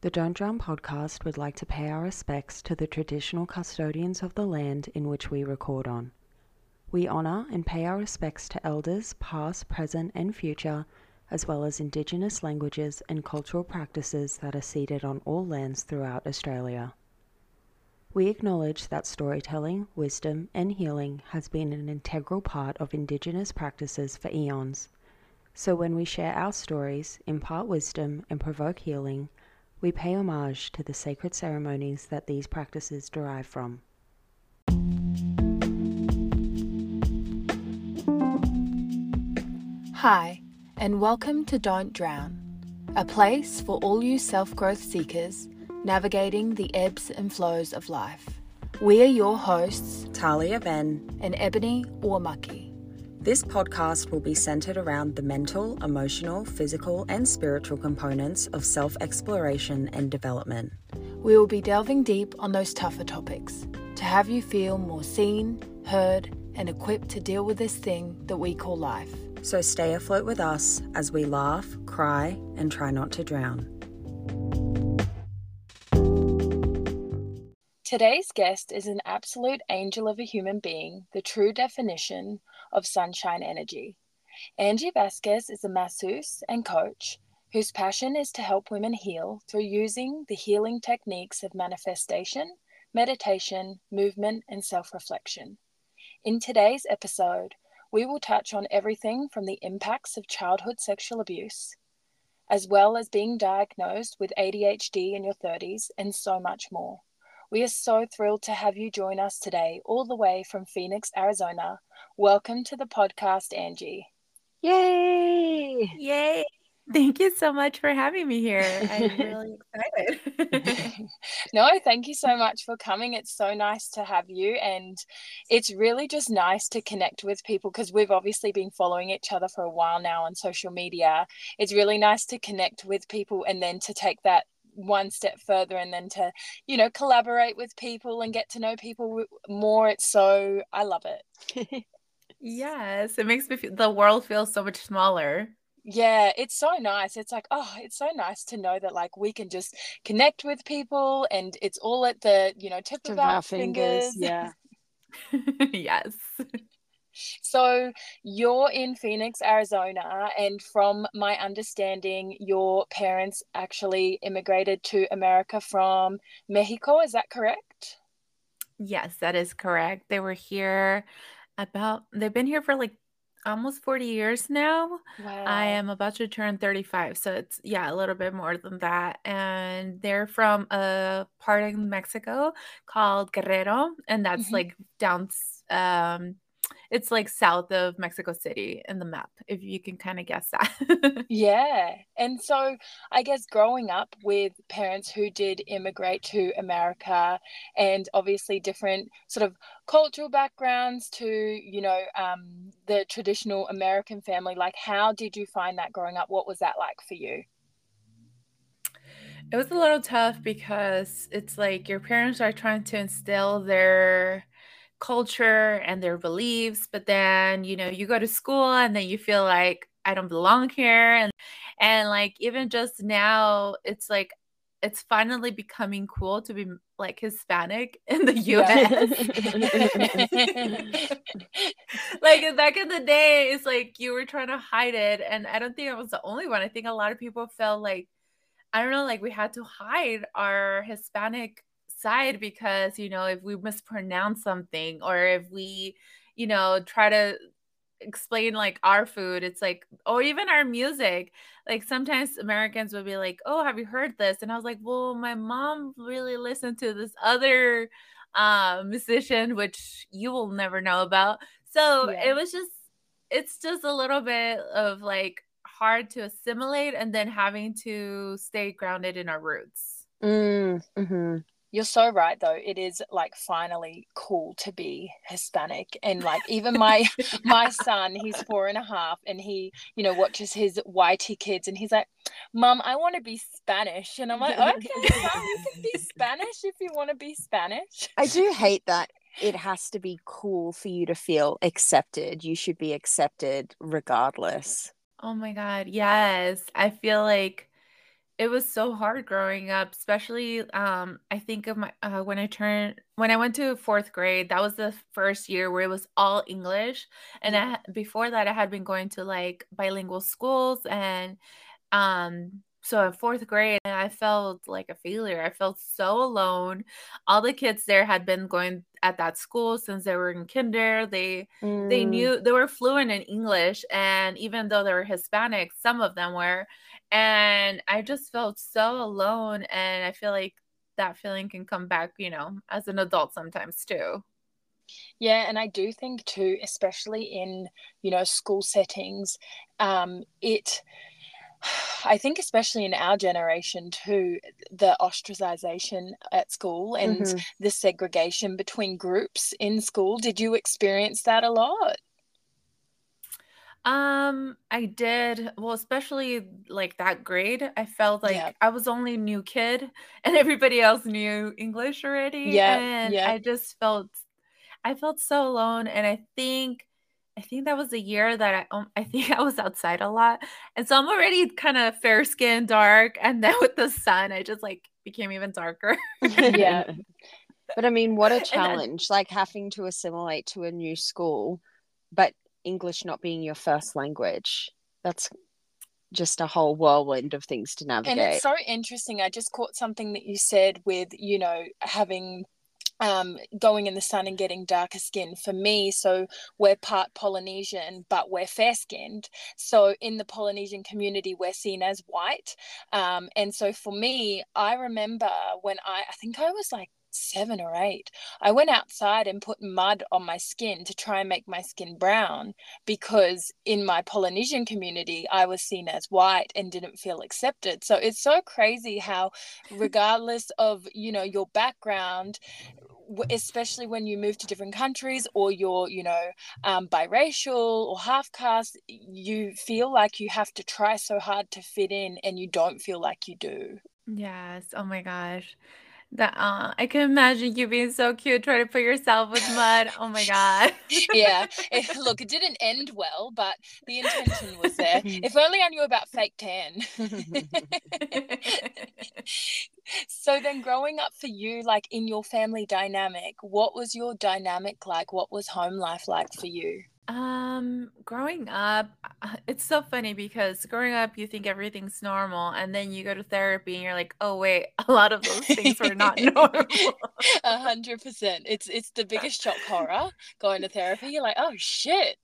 The Don't Drown podcast would like to pay our respects to the traditional custodians of the land in which we record on. We honour and pay our respects to elders, past, present, and future, as well as Indigenous languages and cultural practices that are seated on all lands throughout Australia. We acknowledge that storytelling, wisdom, and healing has been an integral part of Indigenous practices for eons. So when we share our stories, impart wisdom, and provoke healing, we pay homage to the sacred ceremonies that these practices derive from. Hi, and welcome to Don't Drown, a place for all you self growth seekers navigating the ebbs and flows of life. We are your hosts, Talia Ben and Ebony Ormaki. This podcast will be centered around the mental, emotional, physical, and spiritual components of self exploration and development. We will be delving deep on those tougher topics to have you feel more seen, heard, and equipped to deal with this thing that we call life. So stay afloat with us as we laugh, cry, and try not to drown. Today's guest is an absolute angel of a human being, the true definition of sunshine energy. Angie Vasquez is a masseuse and coach whose passion is to help women heal through using the healing techniques of manifestation, meditation, movement, and self reflection. In today's episode, we will touch on everything from the impacts of childhood sexual abuse, as well as being diagnosed with ADHD in your 30s, and so much more. We are so thrilled to have you join us today, all the way from Phoenix, Arizona. Welcome to the podcast, Angie. Yay! Yay! Thank you so much for having me here. I'm really excited. no, thank you so much for coming. It's so nice to have you. And it's really just nice to connect with people because we've obviously been following each other for a while now on social media. It's really nice to connect with people and then to take that one step further and then to you know collaborate with people and get to know people more. It's so i love it. Yes it makes me feel the world feels so much smaller. Yeah it's so nice. It's like oh it's so nice to know that like we can just connect with people and it's all at the you know tip, tip of our, our fingers. fingers. yeah. Yes so you're in Phoenix, Arizona, and from my understanding, your parents actually immigrated to America from Mexico. Is that correct? Yes, that is correct. They were here about, they've been here for like almost 40 years now. Wow. I am about to turn 35. So it's, yeah, a little bit more than that. And they're from a part of Mexico called Guerrero. And that's mm-hmm. like down um, it's like south of Mexico City in the map, if you can kind of guess that. yeah. And so I guess growing up with parents who did immigrate to America and obviously different sort of cultural backgrounds to, you know, um, the traditional American family, like how did you find that growing up? What was that like for you? It was a little tough because it's like your parents are trying to instill their culture and their beliefs but then you know you go to school and then you feel like i don't belong here and and like even just now it's like it's finally becoming cool to be like hispanic in the us like back in the day it's like you were trying to hide it and i don't think i was the only one. I think a lot of people felt like i don't know like we had to hide our hispanic side because you know if we mispronounce something or if we you know try to explain like our food it's like or even our music like sometimes americans would be like oh have you heard this and i was like well my mom really listened to this other uh, musician which you will never know about so yeah. it was just it's just a little bit of like hard to assimilate and then having to stay grounded in our roots mm, mm-hmm. You're so right though. It is like finally cool to be Hispanic. And like even my my son, he's four and a half and he, you know, watches his YT kids and he's like, Mom, I want to be Spanish. And I'm like, okay, Mom, you can be Spanish if you want to be Spanish. I do hate that it has to be cool for you to feel accepted. You should be accepted regardless. Oh my God. Yes. I feel like it was so hard growing up, especially um I think of my uh, when I turned when I went to 4th grade, that was the first year where it was all English and I, before that I had been going to like bilingual schools and um so in fourth grade i felt like a failure. I felt so alone. All the kids there had been going at that school since they were in kinder. They mm. they knew they were fluent in english and even though they were hispanic some of them were. And i just felt so alone and i feel like that feeling can come back you know as an adult sometimes too. Yeah, and I do think too, especially in you know school settings, um, it I think, especially in our generation too, the ostracization at school and mm-hmm. the segregation between groups in school. Did you experience that a lot? Um, I did. Well, especially like that grade, I felt like yeah. I was only new kid and everybody else knew English already. Yeah. And yeah. I just felt I felt so alone. And I think I think that was the year that I um, I think I was outside a lot. And so I'm already kind of fair skinned, dark, and then with the sun, I just like became even darker. yeah. But I mean, what a challenge then, like having to assimilate to a new school, but English not being your first language. That's just a whole whirlwind of things to navigate. And it's so interesting. I just caught something that you said with, you know, having um, going in the sun and getting darker skin for me. So we're part Polynesian, but we're fair skinned. So in the Polynesian community, we're seen as white. Um, and so for me, I remember when I, I think I was like seven or eight, I went outside and put mud on my skin to try and make my skin brown because in my Polynesian community, I was seen as white and didn't feel accepted. So it's so crazy how, regardless of, you know, your background, especially when you move to different countries or you're you know um, biracial or half caste you feel like you have to try so hard to fit in and you don't feel like you do. Yes oh my gosh that uh, I can imagine you being so cute trying to put yourself with mud. Oh my god. yeah. It, look, it didn't end well, but the intention was there. if only I knew about fake tan. so then growing up for you like in your family dynamic, what was your dynamic like? What was home life like for you? Um, growing up, uh, it's so funny because growing up, you think everything's normal, and then you go to therapy and you're like, oh, wait, a lot of those things were not normal. A hundred percent. It's it's the biggest shock horror going to therapy. You're like, oh shit.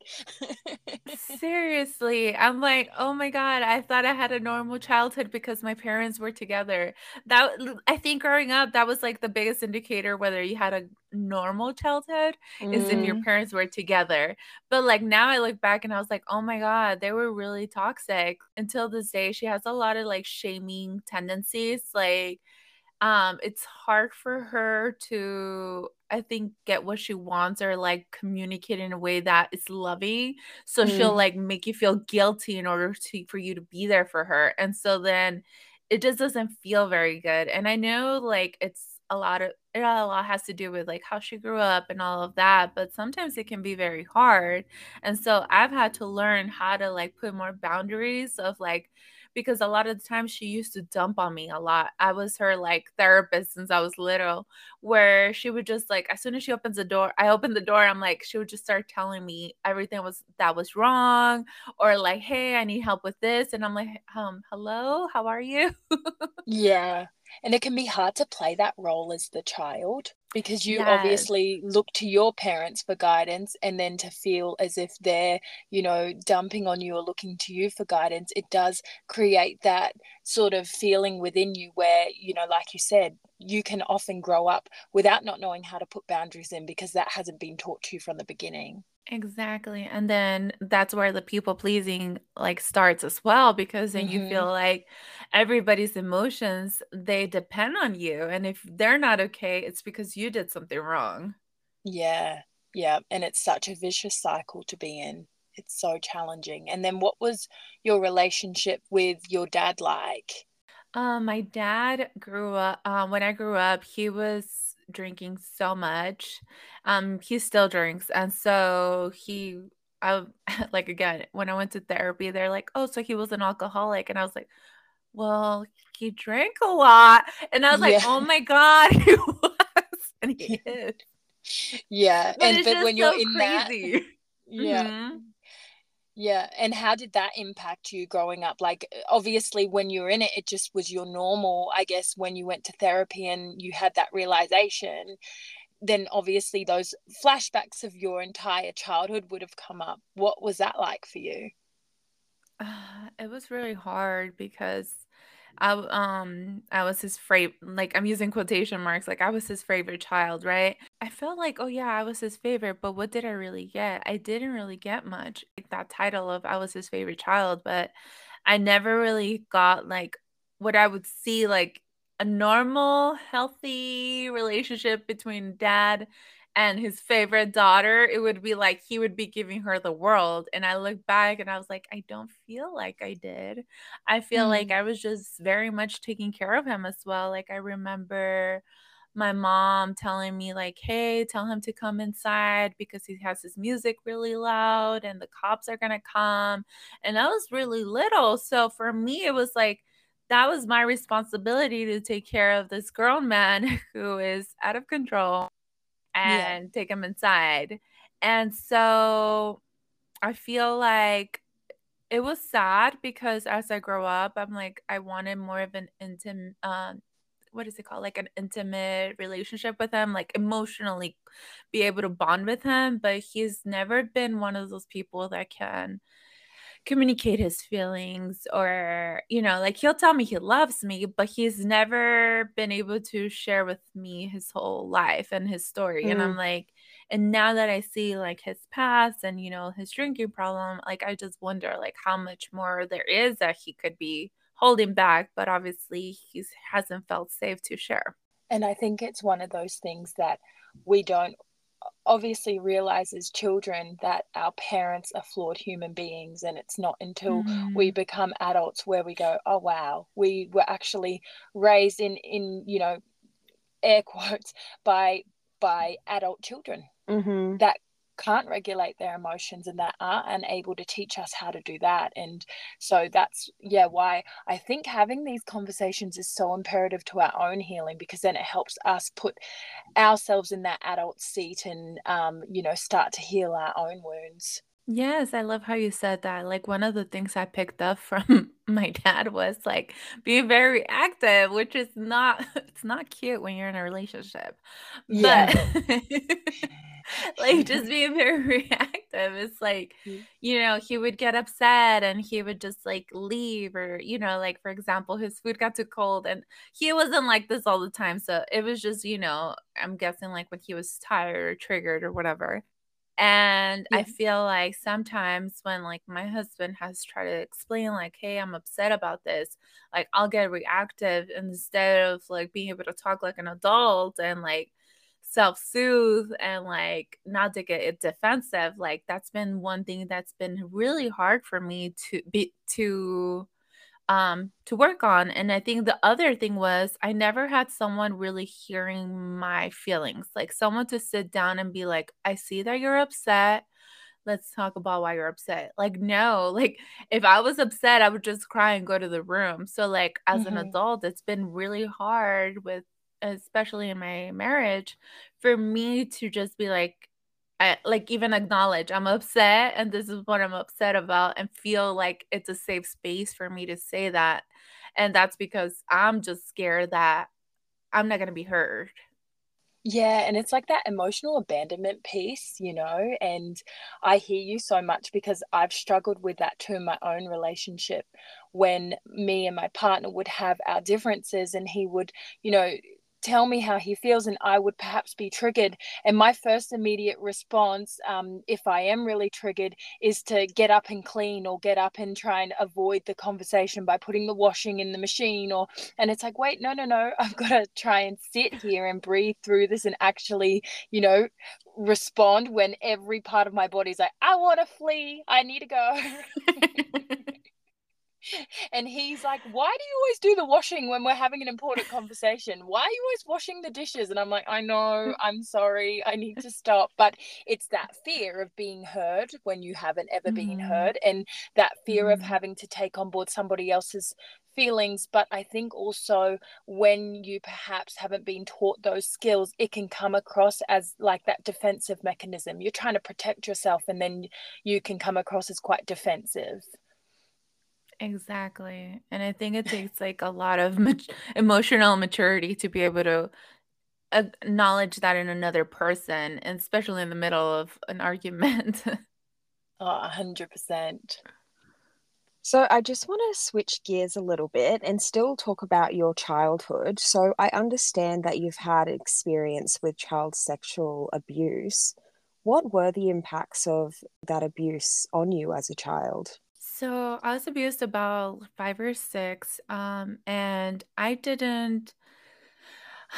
Seriously, I'm like, oh my God, I thought I had a normal childhood because my parents were together. That I think growing up, that was like the biggest indicator whether you had a normal childhood mm. is if your mm. parents were together. But like now I look back and I was like, oh my God, they were really toxic. Until this day, she has a lot of like shaming tendencies. Like, um, it's hard for her to, I think, get what she wants or like communicate in a way that is loving. So mm. she'll like make you feel guilty in order to for you to be there for her. And so then it just doesn't feel very good. And I know like it's a lot of it a lot has to do with like how she grew up and all of that but sometimes it can be very hard. And so i've had to learn how to like put more boundaries of like because a lot of the time she used to dump on me a lot. I was her like therapist since i was little where she would just like as soon as she opens the door i open the door i'm like she would just start telling me everything was that was wrong or like hey i need help with this and i'm like um hello how are you? Yeah and it can be hard to play that role as the child because you yes. obviously look to your parents for guidance and then to feel as if they're, you know, dumping on you or looking to you for guidance, it does create that sort of feeling within you where, you know, like you said, you can often grow up without not knowing how to put boundaries in because that hasn't been taught to you from the beginning. Exactly. And then that's where the people pleasing like starts as well because then you feel mm-hmm. like everybody's emotions they depend on you and if they're not okay it's because you did something wrong. Yeah. Yeah, and it's such a vicious cycle to be in. It's so challenging. And then what was your relationship with your dad like? Um my dad grew up um when I grew up he was drinking so much. Um, he still drinks, and so he, I like again when I went to therapy, they're like, "Oh, so he was an alcoholic," and I was like, well, he drank a lot. And I was like, Yeah. oh my God, he was. And he is. Yeah. But and but when you're so in that crazy. yeah. Mhm. Yeah. And how did that impact you growing up? Like, obviously, when you were in it, it just was your normal, I guess, when you went to therapy and you had that realization, then obviously those flashbacks of your entire childhood would have come up. What was that like for you? Uh, it was really hard because I um I was his favorite like I'm using quotation marks like I was his favorite child, right? I felt like oh yeah, I was his favorite, but what did I really get? I didn't really get much. Like that title of I was his favorite child, but I never really got like what I would see like a normal healthy relationship between dad and his favorite daughter, it would be like he would be giving her the world. And I look back and I was like, I don't feel like I did. I feel like mm. I was just very much taking care of him as well. Like I remember my mom telling me like, "Hey, tell him to come inside because he has his music really loud and the cops are going to come." And I was really little, so for me it was like that was my responsibility to take care of this grown man who is out of control Yeah. and take him inside. And so I feel like it was sad because as I grow up, I'm like I wanted more of an intimate um what is it called? Like an intimate relationship with him, like emotionally be able to bond with him, but he's never been one of those people that can communicate his feelings or you know like he'll tell me he loves me but he's never been able to share with me his whole life and his story and i'm mm. like and now that i see like his past and you know his drinking problem like i just wonder like how much more there is that he could be holding back but obviously he hasn't felt safe to share. And I think it's one of those things that we don't obviously realize as children that our parents are flawed human beings. And it's not until we become adults where we go, oh, wow, we were actually raised in, in you know, air quotes by by adult children Mm-hmm. that can't regulate their emotions and that are unable to teach us how to do that and so that's yeah why i think having these conversations is so imperative to our own healing because then it helps us put ourselves in that adult seat and um, you know start to heal our own wounds Yes, I love how you said that. Like one of the things I picked up from my dad was like being very active, which is not it's not cute when you're in a relationship. Yeah. But like just being very reactive. It's like, Mm. you know, he would get upset and he would just like leave or, you know, like for example, his food got too cold and he wasn't like this all the time. So it was just, you know, I'm guessing like when he was tired or triggered or whatever. And I feel like sometimes when like my husband has tried to explain like, hey, I'm upset about this, like I'll get reactive instead of like being able to talk like an adult and like self-soothe and like not to get it defensive. Like that's been one thing that's been really hard for me to be to um to work on and i think the other thing was i never had someone really hearing my feelings like someone to sit down and be like i see that you're upset let's talk about why you're upset like no like if i was upset i would just cry and go to the room so like as an Mhm. adult it's been really hard with especially in my marriage for me to just be like I, like even acknowledge I'm upset and this is what I'm upset about and feel like it's a safe space for me to say that. And that's because I'm just scared that I'm not going to be heard. Yeah, and it's like that emotional abandonment piece, you know, and I hear you so much because I've struggled with that too in my own relationship when me and my partner would have our differences and he would, you know, tell me how he feels and I would perhaps be triggered. And my first immediate response, um, if I am really triggered, is to get up and clean or get up and try and avoid the conversation by putting the washing in the machine or and it's like wait no no no i've got to try and sit here and breathe through this and actually you know respond when every part of my body's like i want to flee i need to go and he's like why do you always do the washing when we're having an important conversation? Why are you always washing the dishes? And i'm like i know i'm sorry i need to stop. But it's that fear of being heard when you haven't ever been Mhm. heard and that fear of Mhm. having to take on board somebody else's feelings. But i think also when you perhaps haven't been taught those skills it can come across as like that defensive mechanism. You're trying to protect yourself and then you can come across as quite defensive exactly and i think it takes like a lot of mat- emotional maturity to be able to acknowledge that in another person and especially in the middle of an argument oh 100% so, I just want to switch gears a little bit and still talk about your childhood. So, I understand that you've had experience with child sexual abuse. What were the impacts of that abuse on you as a child? So, I was abused about five or six, um, and I didn't.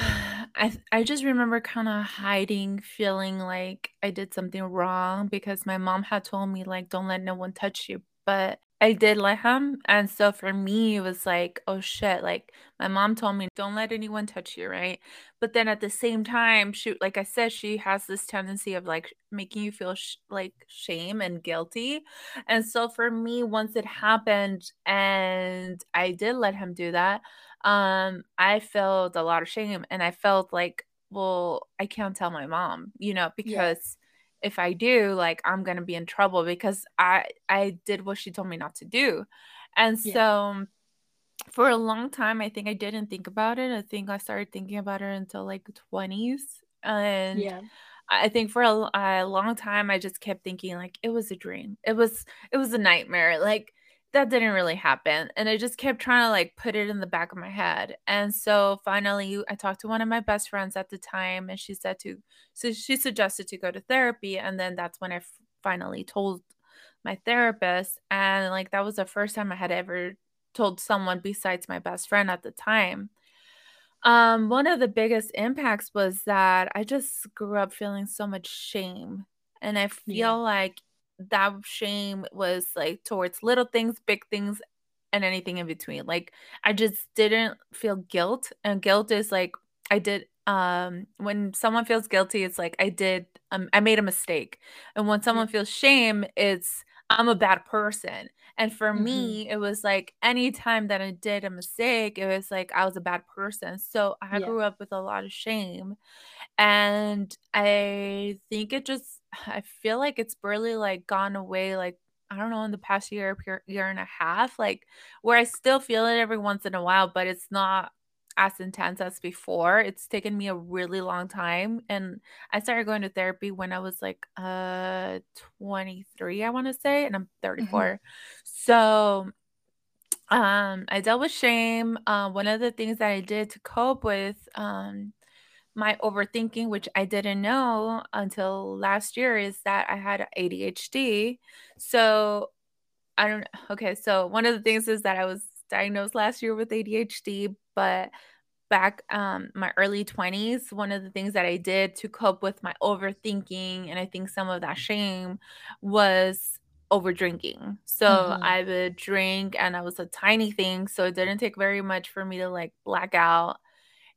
I I just remember kind of hiding, feeling like I did something wrong because my mom had told me like don't let no one touch you. But I did let him. And so for me, it was like, oh shit, like my mom told me, don't let anyone touch you, right? But then at the same time, she, like I said, she has this tendency of like making you feel sh- like shame and guilty. And so for me, once it happened and I did let him do that, um, I felt a lot of shame and I felt like, well, I can't tell my mom, you know, because if I do, like I'm gonna be in trouble because I I did what she told me not to do. And yeah. so for a long time, I think I didn't think about it. I think I started thinking about it until like 20s. And yeah. I think for a, a long time I just kept thinking like it was a dream. It was it was a nightmare. Like that didn't really happen and i just kept trying to like put it in the back of my head and so finally i talked to one of my best friends at the time and she said to so she suggested to go to therapy and then that's when I f- finally told my therapist and like that was the first time i had ever told someone besides my best friend at the time um one of the biggest impacts was that i just grew up feeling so much shame and i feel yeah. like that shame was like towards little things, big things, and anything in between. Like I just didn't feel guilt. And guilt is like I did um when someone feels guilty, it's like I did um I made a mistake. And when someone feels shame, it's I'm a bad person. And for mm-hmm. me, it was like anytime that I did a mistake, it was like I was a bad person. So I yeah. grew up with a lot of shame. And I think it just I feel like it's barely like gone away like I don't know in the past year year and a half like where I still feel it every once in a while but it's not as intense as before. It's taken me a really long time and I started going to therapy when I was like uh 23 I want to say and I'm 34. Mm-hmm. So um I dealt with shame. Uh, one of the things that I did to cope with um my overthinking, which I didn't know until last year, is that I had ADHD. So I don't okay, so one of the things is that I was diagnosed last year with ADHD, but back um my early 20s, one of the things that I did to cope with my overthinking and I think some of that shame was over drinking. So mm-hmm. I would drink and I was a tiny thing, so it didn't take very much for me to like black out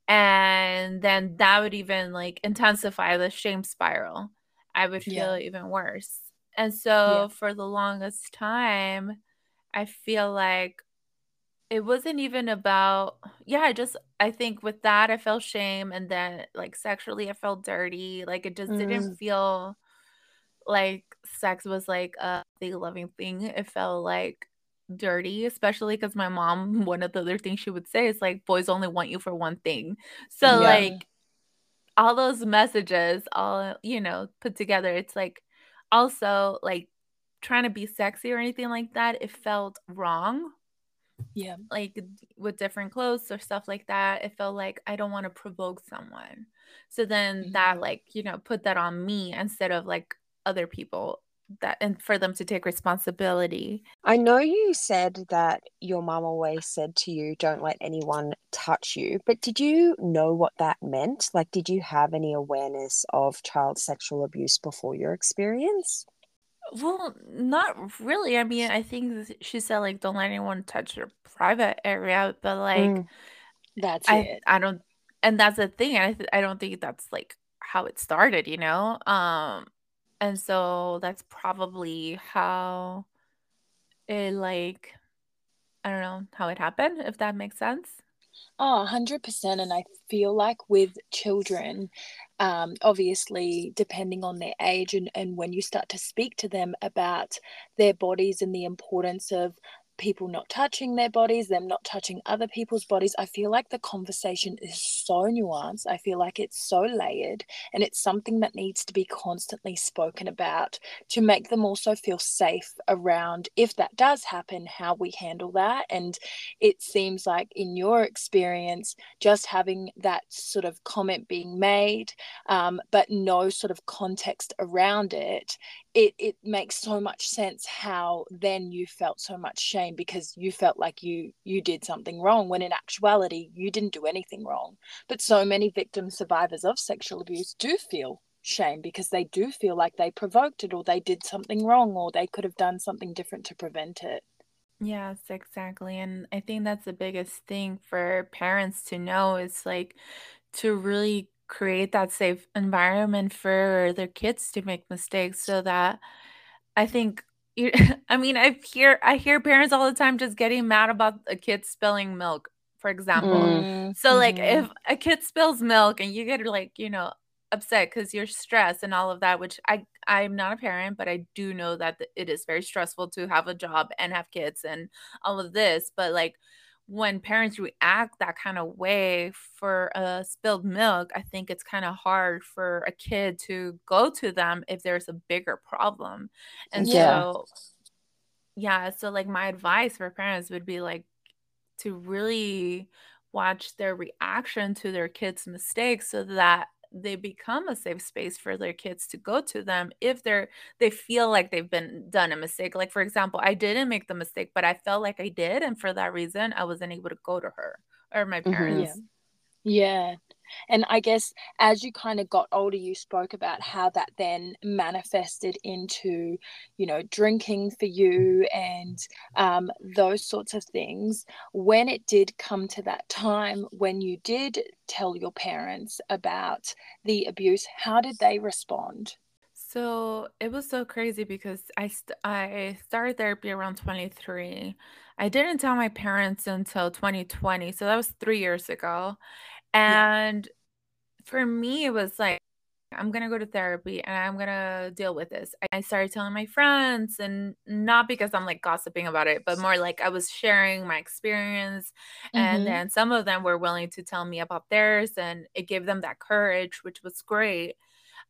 and then that would even like intensify the shame spiral i would feel yeah. even worse and so yeah. for the longest time i feel like it wasn't even about yeah i just i think with that i felt shame and then like sexually i felt dirty like it just mm. didn't feel like sex was like a big loving thing it felt like dirty, especially because my mom, one of the other things she would say is like, boys only want you for one thing. So, yeah. like, all those messages, all, you know, put together, it's like also like trying to be sexy or anything like that. It felt wrong. Yeah. Like with different clothes or stuff like that. It felt like I don't want to provoke someone. So then mm-hmm. that, like, you know, put that on me instead of like other people that and for them to take responsibility. I know you said that your mom always said to you, don't let anyone touch you, but did you know what that meant? Like, did you have any awareness of child sexual abuse before your experience? Well, not really. I mean, I think she said like don't let anyone touch your private area, but like mm, that's I, it. I don't, and that's the thing. I th- I don't think that's like how it started. You know, um, and so that's probably how it like I don't know how it happened, if that makes sense. Oh, 100%. And I feel like with children, um, obviously, depending on their age and, and when you start to speak to them about their bodies and the importance of people not touching their bodies, them not touching other people's bodies. I feel like the conversation is so nuanced. I feel like it's so layered and it's something that needs to be constantly spoken about to make them also feel safe around if that does happen, how we handle that. And it seems like in your experience, just having that sort of comment being made, um, but no sort of context around it it it makes so much sense how then you felt so much shame because you felt like you you did something wrong when in actuality you didn't do anything wrong but so many victim survivors of sexual abuse do feel shame because they do feel like they provoked it or they did something wrong or they could have done something different to prevent it Yes, exactly. And I think that's the biggest thing for parents to know is like to really create that safe environment for their kids to make mistakes so that I think you I mean I hear I hear parents all the time just getting mad about a kid spilling milk for example. Mm. So like mm-hmm. if a kid spills milk and you get like, you know, upset cuz you're stressed and all of that which I I'm not a parent but I do know that it is very stressful to have a job and have kids and all of this but like when parents react that kind of way for a spilled milk, I think it's kind of hard for a kid to go to them if there's a bigger problem. And yeah. so, yeah, so like my advice for parents would be like to really watch their reaction to their kids' mistakes so that they become a safe space for their kids to go to them if they're they feel like they've been done a mistake like for example i didn't make the mistake but i felt like i did and for that reason i wasn't able to go to her or my parents mm-hmm. yeah. yeah and I guess as you kind of got older, you spoke about how that then manifested into, you know, drinking for you and um, those sorts of things. When it did come to that time when you did tell your parents about the abuse, how did they respond? So it was so crazy because I st- I started therapy around 23. I didn't tell my parents until 2020, so that was three years ago. And yeah. for me, it was like, I'm going to go to therapy and I'm going to deal with this. I started telling my friends, and not because I'm like gossiping about it, but more like I was sharing my experience. Mm-hmm. And then some of them were willing to tell me about theirs, and it gave them that courage, which was great.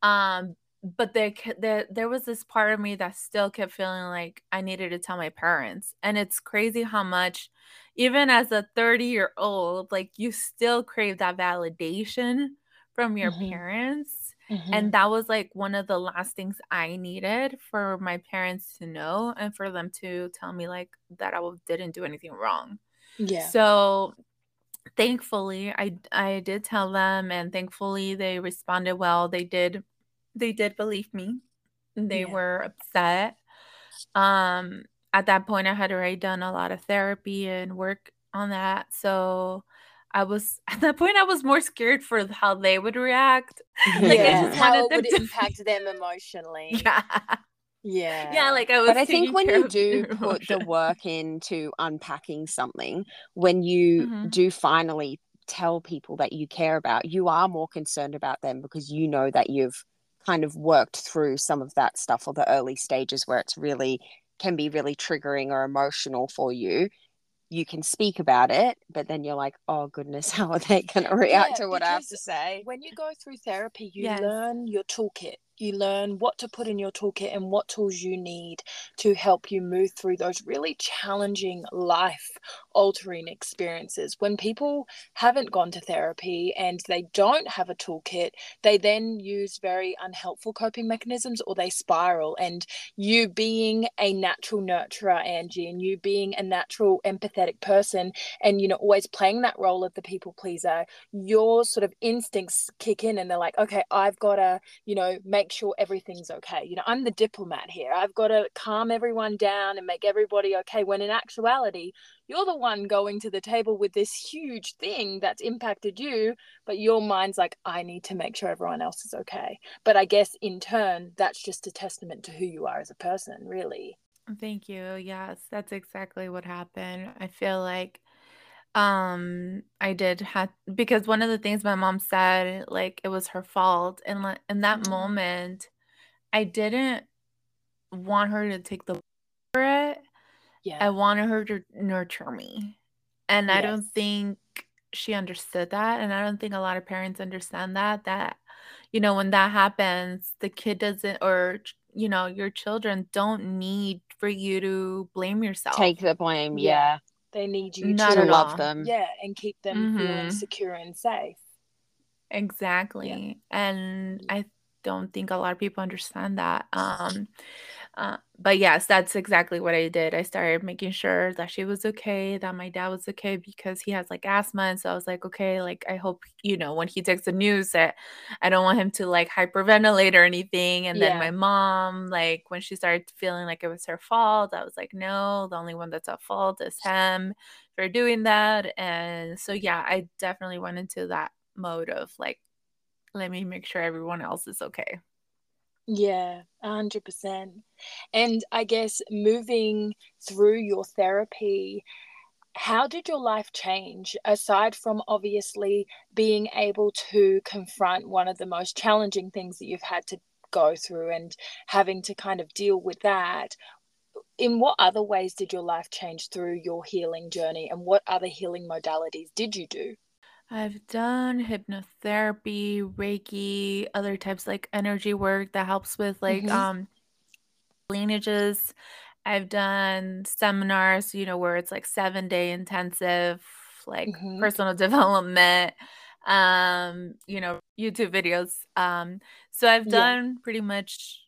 Um, but there, there there was this part of me that still kept feeling like I needed to tell my parents. And it's crazy how much even as a 30 year old, like you still crave that validation from your mm-hmm. parents. Mm-hmm. And that was like one of the last things I needed for my parents to know and for them to tell me like that I didn't do anything wrong. Yeah. So thankfully I I did tell them and thankfully they responded well. They did they did believe me. They yeah. were upset. Um at that point I had already done a lot of therapy and work on that. So I was at that point I was more scared for how they would react. Like yeah. I just how it would to... impact them emotionally. Yeah. Yeah. Yeah, like I was But I think when you do put the work into unpacking something, when you mm-hmm. do finally tell people that you care about, you are more concerned about them because you know that you've kind of worked through some of that stuff or the early stages where it's really can be really triggering or emotional for you. You can speak about it but then you're like oh goodness how are they going to react yeah, to what i have to say? when you go through therapy you yes. learn your toolkit you learn what to put in your toolkit and what tools you need to help you move through those really challenging life altering experiences. When people haven't gone to therapy and they don't have a toolkit, they then use very unhelpful coping mechanisms or they spiral. And you being a natural nurturer, Angie, and you being a natural empathetic person and, you know, always playing that role of the people pleaser, your sort of instincts kick in and they're like, okay, I've got to, you know, make make sure everything's okay. You know, I'm the diplomat here. I've got to calm everyone down and make everybody okay. When in actuality, you're the one going to the table with this huge thing that's impacted you, but your mind's like, I need to make sure everyone else is okay. But I guess in turn, that's just a testament to who you are as a person, really. Thank you. Yes, that's exactly what happened. I feel like um I did have because one of the things my mom said like it was her fault and like in that Mm. moment I didn't want her to take the for it. Yeah. I wanted her to nurture me. And I don't think she understood that and I don't think a lot of parents understand that that you know when that happens the kid doesn't or you know your children don't need for you to blame yourself. Take the blame. Yeah. Yeah. They need you Not To love all. them. yeah, and keep them feeling Mhm. secure and safe. Exactly. And I don't think a lot of people understand that. Um uh, but yes, that's exactly what I did. I started making sure that she was okay, that my dad was okay because he has like asthma. And so I was like, okay, like I hope, you know, when he takes the news that I don't want him to like hyperventilate or anything. And then my mom, like when she started feeling like it was her fault, I was like, no, the only one that's at fault is him for doing that. And so yeah, I definitely went into that mode of like, let me make sure everyone else is okay. Yeah, a hundred percent. And I guess moving through your therapy, how did your life change aside from obviously being able to confront one of the most challenging things that you've had to go through and having to kind of deal with that? In what other ways did your life change through your healing journey and what other healing modalities did you do? I've done hypnotherapy, Reiki, other types like energy work that helps with like Mhm. um lineages. I've done seminars, you know, where it's like 7-day intensive like Mhm. personal development um, you know, YouTube videos. Um so I've Yeah. done pretty much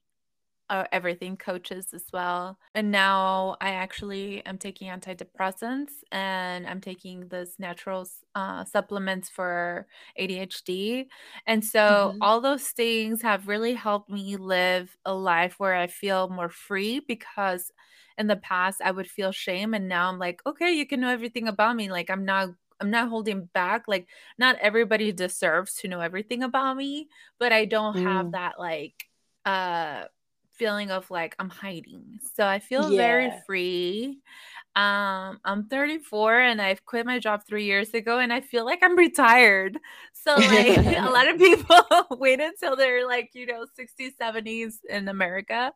uh, everything coaches as well. And now I actually am taking antidepressants and I'm taking this natural uh, supplements for ADHD. And so Mhm. all those things have really helped me live a life where I feel more free because in the past I would feel shame and now I'm like, okay, you can know everything about me. Like I'm not I'm not holding back. Like not everybody deserves to know everything about me, but I don't have Mm. that like uh feeling of like I'm hiding. So I feel very free. Um, I'm 34 and I've quit my job three years ago and I feel like I'm retired. So like a lot of people wait until they're like, you know, 60s, 70s in America.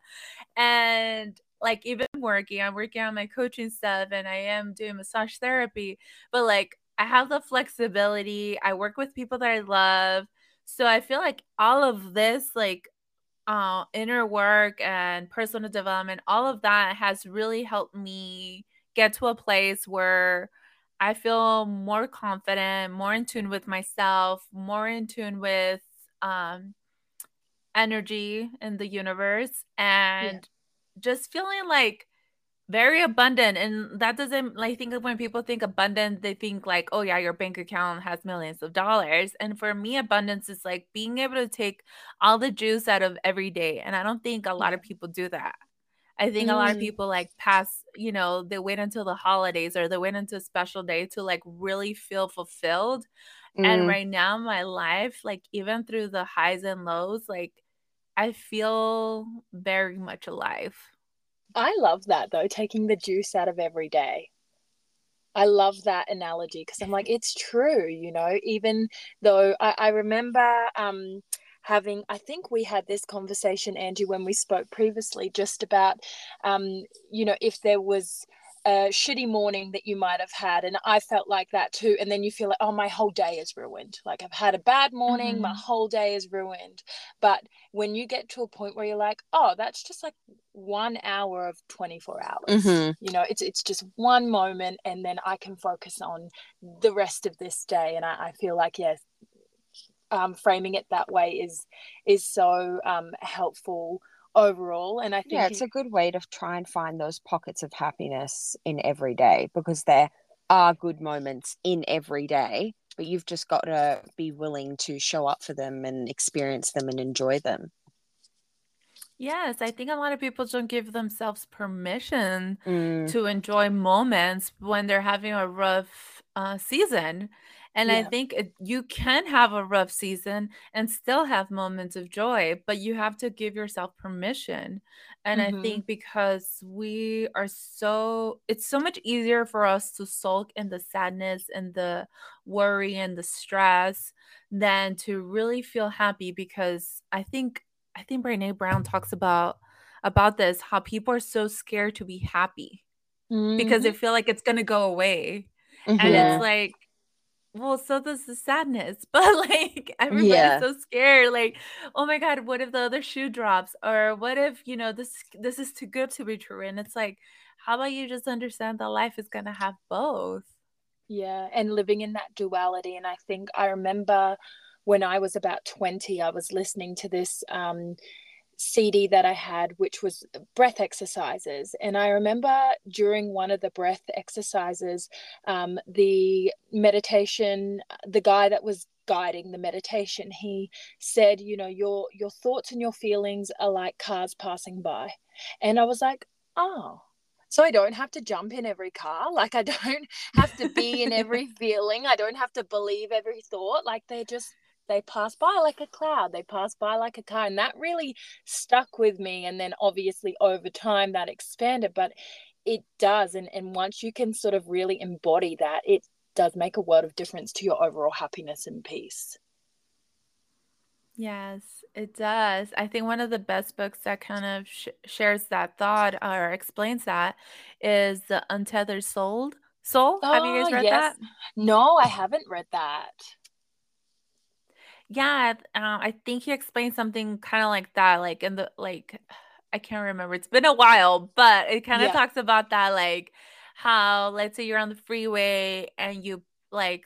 And like even working, I'm working on my coaching stuff and I am doing massage therapy, but like I have the flexibility. I work with people that I love. So I feel like all of this like uh, inner work and personal development, all of that has really helped me get to a place where I feel more confident, more in tune with myself, more in tune with um, energy in the universe, and just feeling like very abundant. And that doesn't, like, think when people think abundant, they think like, oh, yeah, your bank account has millions of dollars. And for me, abundance is like being able to take all the juice out of every day. And I don't think a lot of people do that. I think a lot of Mm. people like pass, you know, they wait until the holidays or they wait until a special day to like really feel fulfilled. And Mm. right now, my life, like even through the highs and lows, like I feel very much alive. I love that though, taking the juice out of every day. I love that analogy because I'm like, it's true, you know, even though I, I remember um having I think we had this conversation, Angie, when we spoke previously, just about um, you know, if there was a shitty morning that you might have had, and I felt like that too, and then you feel like, oh, my whole day is ruined. Like I've had a bad morning, my Mhm. whole day is ruined. But when you get to a point where you're like, oh, that's just like one hour of 24 hours Mhm. you know it's it's just one moment and then i can focus on the rest of this day and i, I feel like yes um, framing it that way is is so um, helpful overall and i think Yeah, it's a good way to try and find those pockets of happiness in every day because there are good moments in every day, but you've just got to be willing to show up for them and experience them and enjoy them. Yes, I think a lot of people don't give themselves permission Mm. to enjoy moments when they're having a rough uh, season. And I think it, you can have a rough season and still have moments of joy, but you have to give yourself permission. And I Mhm. think because we are so, it's so much easier for us to sulk in the sadness and the worry and the stress than to really feel happy because I think, I think Brene Brown talks about about this how people are so scared to be happy because they feel like it's going to go away Mhm. and it's like well so does the sadness but like everybody's Yeah. so scared like oh my god what if the other shoe drops or what if you know this this is too good to be true and it's like how about you just understand that life is going to have both Yeah, and living in that duality. And I think I remember when I was about 20, I was listening to this um, CD that I had, which was breath exercises. And I remember during one of the breath exercises, um, the meditation, the guy that was guiding the meditation, he said, you know, your your thoughts and your feelings are like cars passing by. And I was like, oh. So I don't have to jump in every car. Like I don't have to be in every feeling. I don't have to believe every thought. Like they're just they pass by like a cloud. They pass by like a car. And that really stuck with me. And then obviously over time that expanded. But it does. And and once you can sort of really embody that, it does make a world of difference to your overall happiness and peace. Yes, it does. I think one of the best books that kind of sh- shares that thought or explains that is The Untethered Soul. Soul? Have you guys Oh, read yes. that? No, I haven't read that. Yeah, uh, I think he explained something kind of like that, like in the like I can't remember. It's been a while, but it kind of Yeah. talks about that, like how let's say you're on the freeway and you like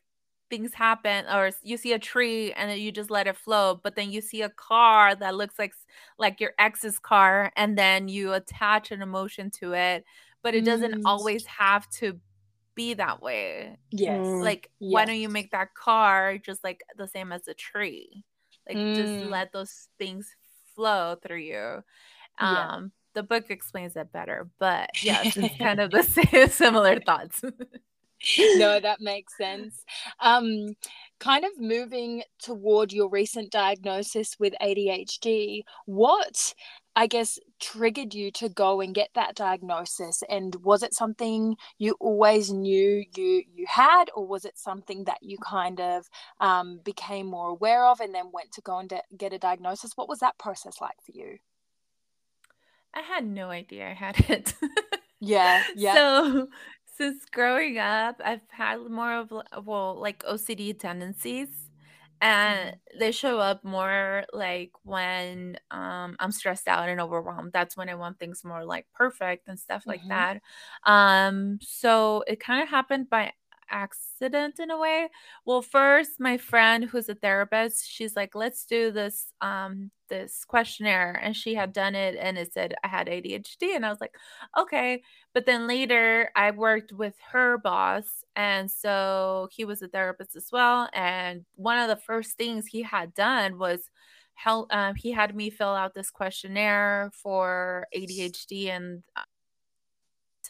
things happen, or you see a tree and then you just let it flow, but then you see a car that looks like like your ex's car, and then you attach an emotion to it, but it doesn't Mm. always have to be that way Yes. Like why don't you make that car just like the same as a tree like just Mm. let those things flow through you Yeah. um the book explains it better but yes it's kind of the same similar thoughts no, that makes sense. Um, kind of moving toward your recent diagnosis with ADHD, what I guess triggered you to go and get that diagnosis? And was it something you always knew you you had, or was it something that you kind of um, became more aware of and then went to go and de- get a diagnosis? What was that process like for you? i had no idea i had it Yeah, yeah. so since growing up i've had more of well like ocd tendencies and they show up more like when um i'm stressed out and overwhelmed that's when i want things more like perfect and stuff like Mhm. that um so it kind of happened by accident in a way well first my friend who's a therapist she's like let's do this um this questionnaire and she had done it and it said i had adhd and i was like okay but then later I worked with her boss. And so he was a therapist as well. And one of the first things he had done was help, um, he had me fill out this questionnaire for ADHD and uh,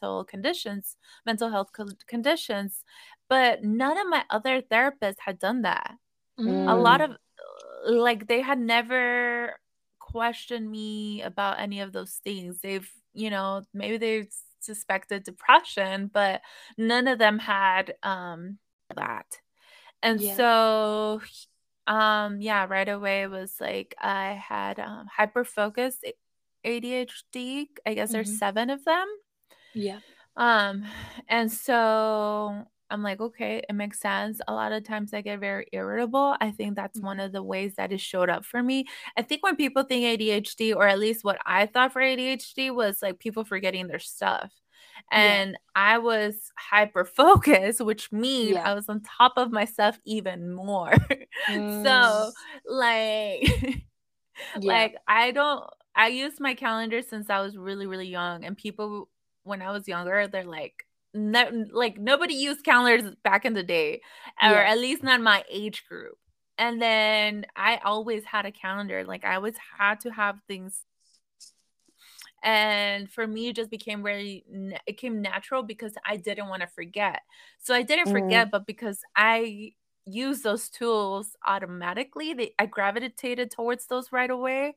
mental conditions, mental health co- conditions. But none of my other therapists had done that. A Mm. lot of, uh, like, they had never questioned me about any of those things. They've, you know, maybe they've suspected depression, but none of them had um that. And Yeah. so um yeah, right away it was like I had um hyper focused ADHD. I guess there's Mhm. 7 of them. Yeah. Um, and so I'm like, okay, it makes sense. A lot of times I get very irritable. I think that's one Mhm. of the ways that it showed up for me. I think when people think ADHD, or at least what I thought for ADHD was like people forgetting their stuff. Yeah. And I was hyper focused, which means Yeah. I was on top of myself even more. Mm. so, like, Yeah. like I don't I used my calendar since I was really really young and people when I was younger they're like no, like nobody used calendars back in the day or Yeah. at least not my age group. And then I always had a calendar like I always had to have things and for me it just became very it came natural because I didn't want to forget. So I didn't Mm. forget but because I use those tools automatically. They I gravitated towards those right away.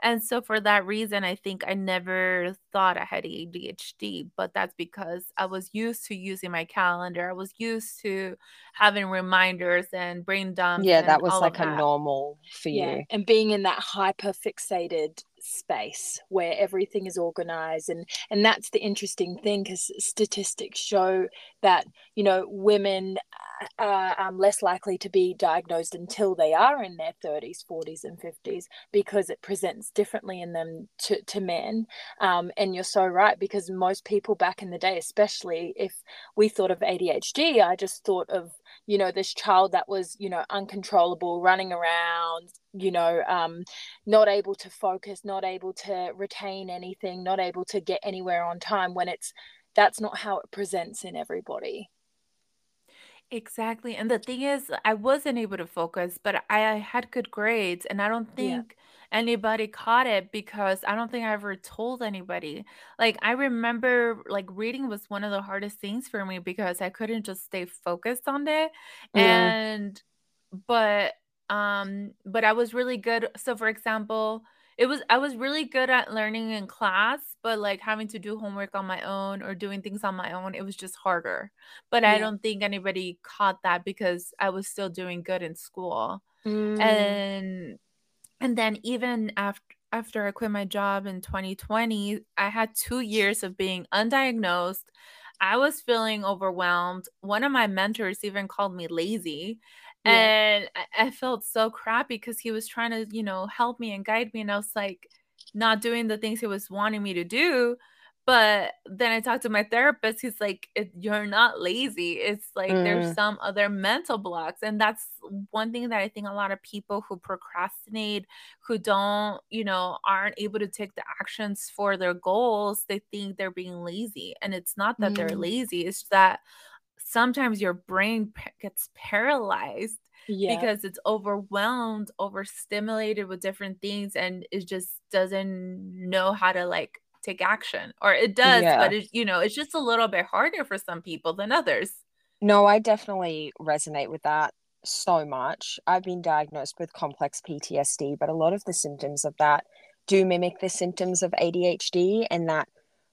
And so for that reason, I think I never thought I had ADHD, but that's because I was used to using my calendar. I was used to having reminders and brain dumps. Yeah, that was like a normal for yeah. you. And being in that hyper fixated space where everything is organized and and that's the interesting thing because statistics show that you know women are um, less likely to be diagnosed until they are in their 30s 40s and 50s because it presents differently in them to, to men. Um, and you're so right because most people back in the day especially if we thought of adhd i just thought of you know this child that was you know uncontrollable running around you know um not able to focus not able to retain anything not able to get anywhere on time when it's that's not how it presents in everybody Exactly. And the thing is, I wasn't able to focus, but I had good grades, and I don't Yeah. Anybody caught it because I don't think I ever told anybody. Like, I remember like reading was one of the hardest things for me because I couldn't just stay focused on it. Yeah. And but um but I was really good. So for example, it was I was really good at learning in class, but like having to do homework on my own or doing things on my own, it was just harder. But I don't think anybody caught that because I was still doing good in school. Mm. And and then even after after I quit my job in 2020, I had 2 years of being undiagnosed. I was feeling overwhelmed. One of my mentors even called me lazy and I, I felt so crappy because he was trying to you know help me and guide me and i was like not doing the things he was wanting me to do but then i talked to my therapist he's like you're not lazy it's like mm. there's some other mental blocks and that's one thing that i think a lot of people who procrastinate who don't you know aren't able to take the actions for their goals they think they're being lazy and it's not that mm. they're lazy it's that sometimes your brain gets paralyzed yeah. because it's overwhelmed, overstimulated with different things, and it just doesn't know how to like take action. Or it does, yeah. but it, you know, it's just a little bit harder for some people than others. No, I definitely resonate with that so much. I've been diagnosed with complex PTSD, but a lot of the symptoms of that do mimic the symptoms of ADHD, and that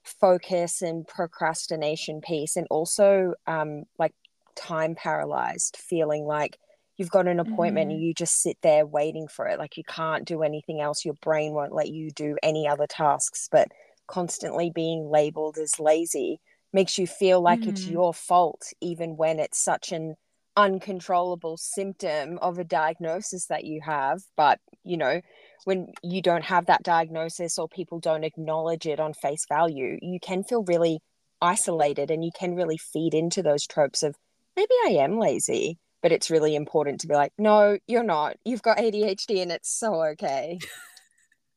focus and procrastination piece and also um, like time paralyzed feeling like you've got an appointment mm-hmm. and you just sit there waiting for it like you can't do anything else your brain won't let you do any other tasks but constantly being labeled as lazy makes you feel like mm-hmm. it's your fault even when it's such an uncontrollable symptom of a diagnosis that you have but you know when you don't have that diagnosis or people don't acknowledge it on face value, you can feel really isolated and you can really feed into those tropes of maybe I am lazy. But it's really important to be like, no, you're not. You've got ADHD and it's so okay.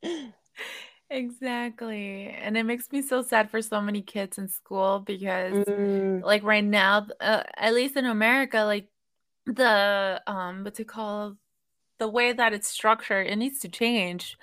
Exactly. And it makes me so sad for so many kids in school because mm. like right now uh, at least in America like the um what's it called the way that it's structured, it needs to change.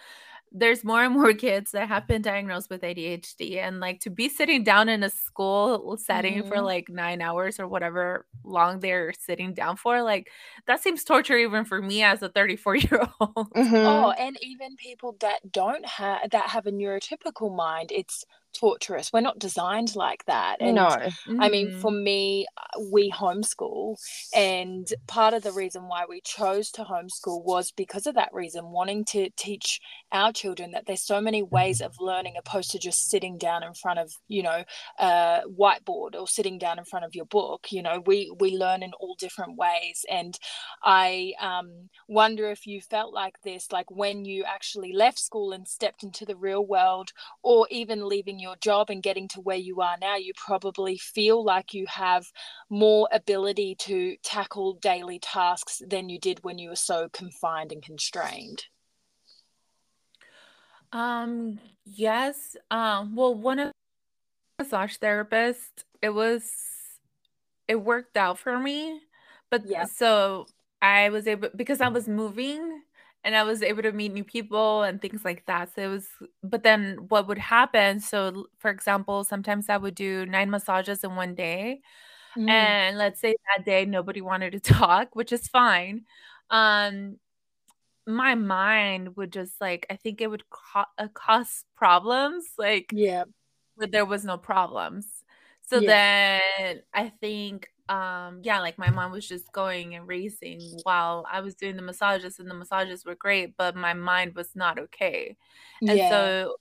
There's more and more kids that have been diagnosed with ADHD, and like to be sitting down in a school setting mm-hmm. for like nine hours or whatever long they're sitting down for, like that seems torture even for me as a 34 year old. Mm-hmm. Oh, and even people that don't have that have a neurotypical mind, it's torturous. We're not designed like that. And no. Mm-hmm. I mean, for mm. me, uh, we homeschool. And part of the reason why we chose to homeschool was because of that reason, wanting to teach our children that there's so many ways of learning opposed to just sitting down in front of, you know, a whiteboard or sitting down in front of your book. You know, we, we learn in all different ways. And I um, wonder if you felt like this, like when you actually left school and stepped into the real world or even leaving your your job and getting to where you are now, you probably feel like you have more ability to tackle daily tasks than you did when you were so confined and constrained. Um, yes. Um, well, one of massage therapists, it was it worked out for me. But yeah. so I was able because I was moving and I was able to meet new people and things like that. So it was, but then what would happen? So, for example, sometimes I would do nine massages in one day. mm. and let's say that day nobody wanted to talk which is fine um my mind would just like i think it would co- uh, cause problems like yeah where there was no problems so yeah. then i think um yeah like my mom was just going and racing while i was doing the massages and the massages were great but my mind was not okay and yeah. so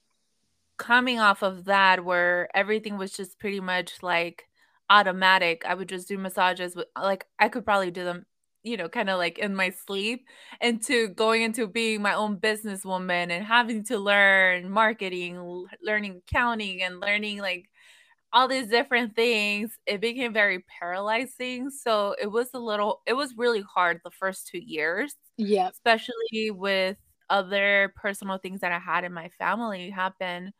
coming off of that where everything was just pretty much like automatic i would just do massages with like i could probably do them you know kind of like in my sleep into going into being my own businesswoman and having to learn marketing learning accounting and learning like all these different things it became very paralyzing. So it was a little it was really hard the first two years yeah especially with other personal things that i had in my family happen.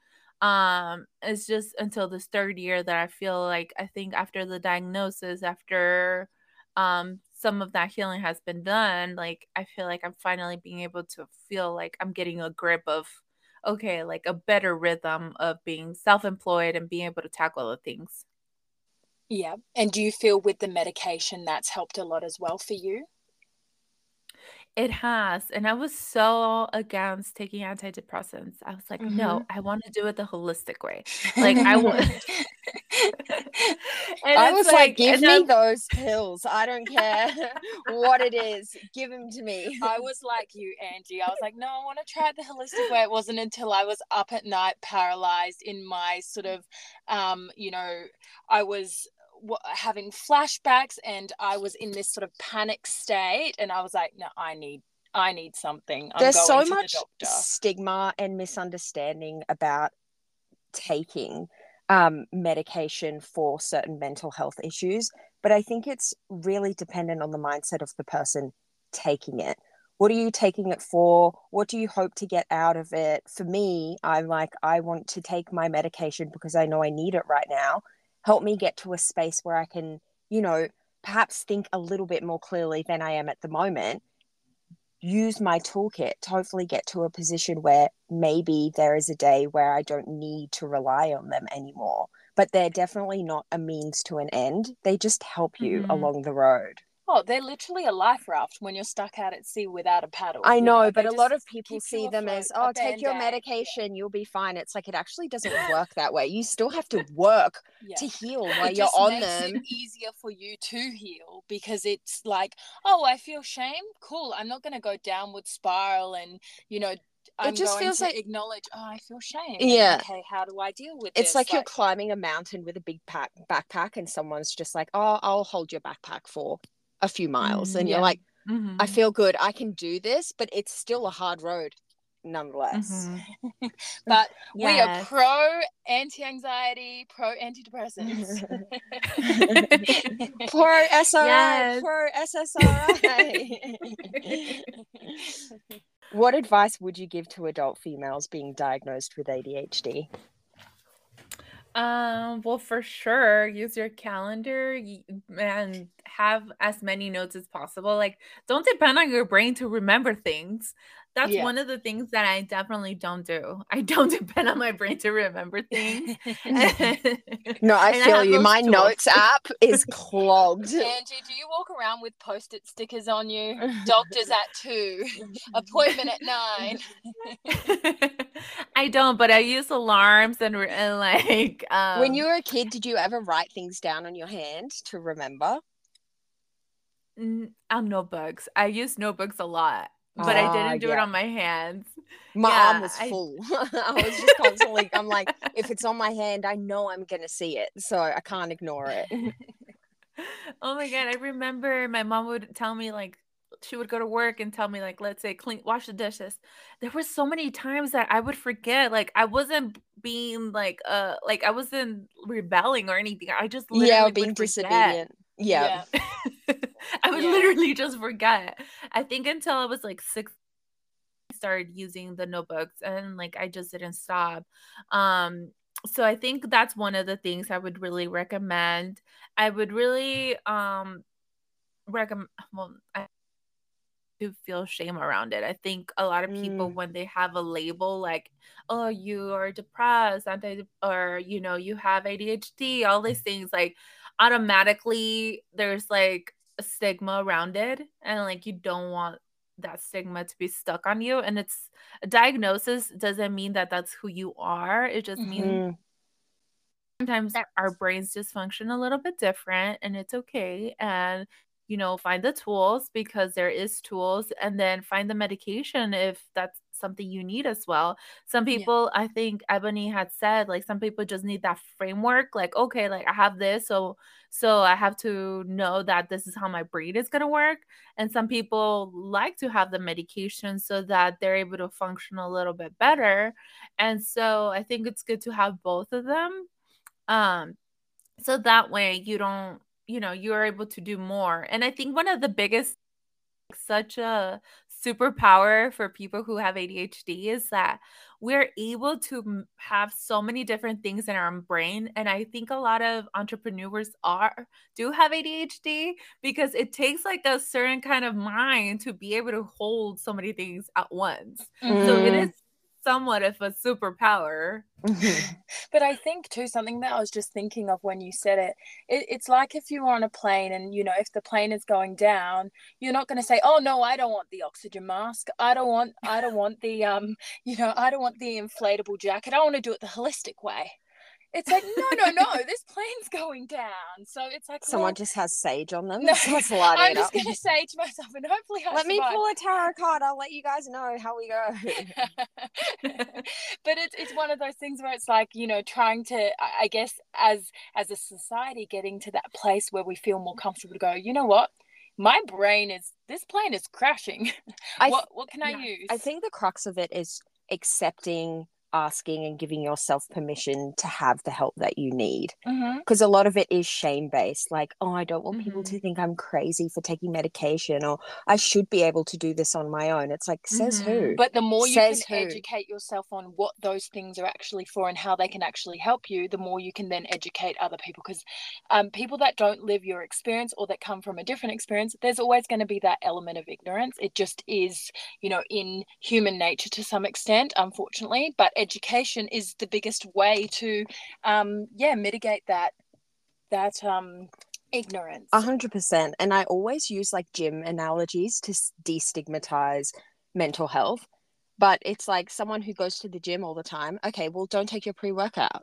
Um it's just until this third year that i feel like i think after the diagnosis after um some of that healing has been done like i feel like i'm finally being able to feel like i'm getting a grip of okay like a better rhythm of being self-employed and being able to tackle the things yeah and do you feel with the medication that's helped a lot as well for you it has. And I was so against taking antidepressants. I was like, mm-hmm. no, I want to do it the holistic way. Like I want I was like, like give me I'm... those pills. I don't care what it is. Give them to me. I was like you, Angie. I was like, no, I want to try the holistic way. It wasn't until I was up at night paralyzed in my sort of um, you know, I was having flashbacks and I was in this sort of panic state and I was like no I need I need something I'm there's so much the stigma and misunderstanding about taking um, medication for certain mental health issues but I think it's really dependent on the mindset of the person taking it. What are you taking it for? What do you hope to get out of it? For me i'm like i want to take my medication because i know i need it right now. Help me get to a space where I can, you know, perhaps think a little bit more clearly than I am at the moment. Use my toolkit to hopefully get to a position where maybe there is a day where I don't need to rely on them anymore. But they're definitely not a means to an end. They just help you mm-hmm. along the road. Oh, they're literally a life raft when you're stuck out at sea without a paddle. I know, know? but a lot of people see them as, oh, take your medication, yeah. you'll be fine. It's like it actually doesn't work that way. You still have to work yeah. to heal while it you're on them. easier for you to heal because it's like, oh, I feel shame. Cool. I'm not going to go downward spiral and, you know, I'm it just feels like acknowledge. Oh, I feel shame. Yeah. Okay, how do I deal with it? it's like, like, you're climbing a mountain with a big pack backpack, and someone's just like, "Oh, I'll hold your backpack for a few miles mm, and yeah. you're like mm-hmm. i feel good i can do this but it's still a hard road nonetheless mm-hmm. but yes. we are pro anti-anxiety pro antidepressants pro SRI yes. pro SSRI what advice would you give to adult females being diagnosed with ADHD um, well, for sure, use your calendar and have as many notes as possible. Like, don't depend on your brain to remember things that's yeah. one of the things that I definitely don't do. I don't depend on my brain to remember things. no, I feel I you. My tools. notes app is clogged. Angie, do you walk around with post-it stickers on you? Doctors at two, appointment at nine. I don't, but I use alarms and, and like. Um, when you were a kid, did you ever write things down on your hand to remember? on notebooks. I use notebooks a lot but I didn't ah, do yeah. it on my hands. My yeah, arm was full. I, I was just constantly, I'm like, if it's on my hand, I know I'm going to see it. So I can't ignore it. oh my God. I remember my mom would tell me, like, she would go to work and tell me, like, let's say, clean, wash the dishes. There were so many times that I would forget. Like, I wasn't being like, uh, like I wasn't rebelling or anything. I just literally yeah, being disobedient. Yeah. yeah. I would yeah. literally just forget. I think until I was like six I started using the notebooks and like I just didn't stop. Um so I think that's one of the things I would really recommend. I would really um recommend well I to feel shame around it. I think a lot of people mm. when they have a label like, oh, you are depressed, anti or you know, you have ADHD, all these things like automatically there's like a stigma around it and like you don't want that stigma to be stuck on you and it's a diagnosis doesn't mean that that's who you are it just means Mm-hmm. sometimes our brains just function a little bit different and it's okay and you know find the tools because there is tools and then find the medication if that's something you need as well. Some Yeah. people i think ebony had said like some people just need that framework like okay like i have this so so i have to know that this is how my brain is going to work. And some people like to have the medication so that they're able to function a little bit better. And so i think it's good to have both of them um so that way you don't you know you're able to do more. And i think one of the biggest such a superpower for people who have ADHD is that we're able to have so many different things in our brain and I think a lot of entrepreneurs are do have ADHD because it takes like a certain kind of mind to be able to hold so many things at once. So it Mm. is somewhat of a superpower. But I think too something that I was just thinking of when you said it, it it's like if you were on a plane and you know if the plane is going down, you're not going to say, "Oh no, I don't want the oxygen mask. I don't want I don't want the um, you know, I don't want the inflatable jacket. I want to do it the holistic way." It's like, "No, no, no, this plane's going down." So it's like Someone well, just has sage on them. No, I'm just going to say to myself and hopefully I Let me pull a tarot card. I'll let you guys know how we go. but it's it's one of those things where it's like you know trying to I guess as as a society getting to that place where we feel more comfortable to go you know what my brain is this plane is crashing I, what what can I use I think the crux of it is accepting, asking, and giving yourself permission to have the help that you need. Because a lot of it is shame based. Like, oh, I don't want people Mhm. to think I'm crazy for taking medication, or I should be able to do this on my own. It's like, says who? but the more you Says can who? educate yourself on what those things are actually for and how they can actually help you the more you can then educate other people because um, people that don't live your experience or that come from a different experience there's always going to be that element of ignorance it just is you know in human nature to some extent unfortunately but education is the biggest way to um, yeah mitigate that that um, ignorance A hundred percent. And I always use like gym analogies to destigmatize mental health. But it's like someone who goes to the gym all the time. Okay, well, don't take your pre workout.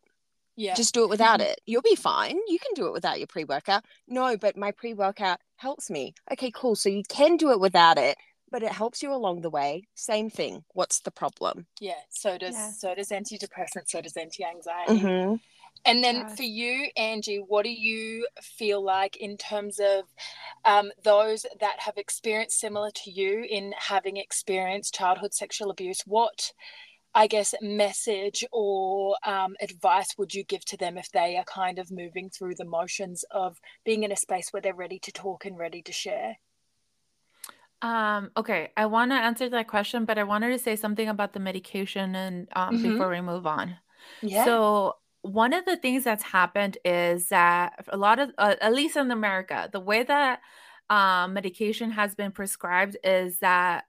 yeah Just do it without it. You'll be fine. You can do it without your pre workout. No, but my pre workout helps me. Okay, cool. So you can do it without it, but it helps you along the way. Same thing. What's the problem? yeah so does Yeah. so does antidepressant so does anti-anxiety Mm-hmm. And then Yes. for you, Angie, what do you feel like in terms of um, those that have experienced similar to you in having experienced childhood sexual abuse? What, I guess, message or um, advice would you give to them if they are kind of moving through the motions of being in a space where they're ready to talk and ready to share? Um, okay, I want to answer that question, but I wanted to say something about the medication and um, Mhm. before we move on. Yeah. So one of the things that's happened is that a lot of, uh, at least in America, the way that um, medication has been prescribed is that